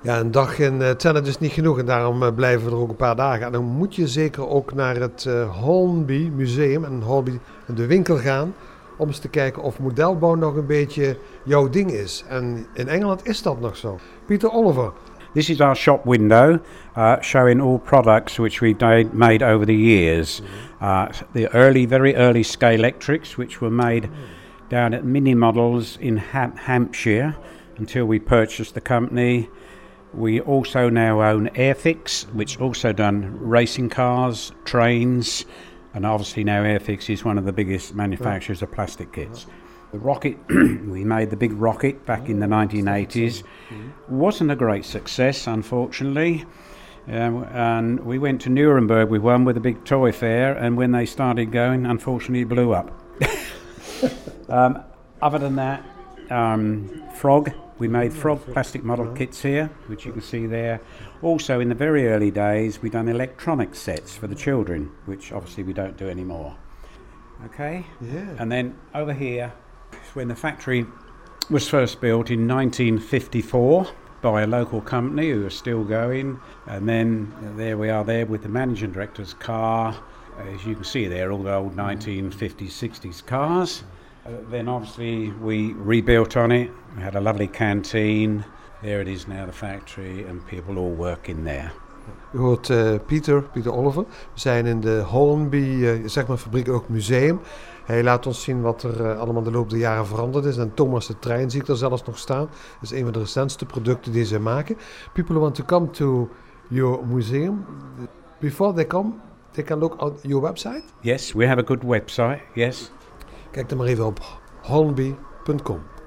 Ja, een dag in uh, Tennet is niet genoeg en daarom uh, blijven we er ook een paar dagen. En dan moet je zeker ook naar het uh, Holnby Museum en Holnby de winkel gaan om eens te kijken of modelbouw nog een beetje jouw ding is. En in Engeland is dat nog zo. Pieter Oliver. This is our shop window uh, showing all products which we've made over the years. Uh, the early, very early scale electrics, which were made down at Mini Models in Ham- Hampshire until we purchased the company. We also now own Airfix, which also done racing cars, trains, and obviously now Airfix is one of the biggest manufacturers of plastic kits. The rocket, we made the big rocket back in the 1980s. Wasn't a great success, unfortunately. Um, and we went to Nuremberg with one with a big toy fair, and when they started going, unfortunately, it blew up. um, other than that, um, Frog, we made Frog plastic model kits here, which you can see there. Also, in the very early days, we done electronic sets for the children, which obviously we don't do anymore. Okay? Yeah. And then over here, when the factory was first built in 1954 by a local company who are still going. And then there we are there with the managing director's car. As you can see there, all the old 1950s, 60s cars. Uh, then obviously we rebuilt on it. We had a lovely canteen. There it is now, the factory, and people all work in there. U hoort uh, Pieter, Pieter Oliver. We zijn in de Holmby, uh, zeg maar fabriek, ook museum. Hij laat ons zien wat er uh, allemaal de loop der jaren veranderd is. En Thomas de trein zie ik er zelfs nog staan. Dat is een van de recentste producten die ze maken. People want to come to your museum. Before they come, they can look at your website. Yes, we have a good website, yes. Kijk dan maar even op holmby.com.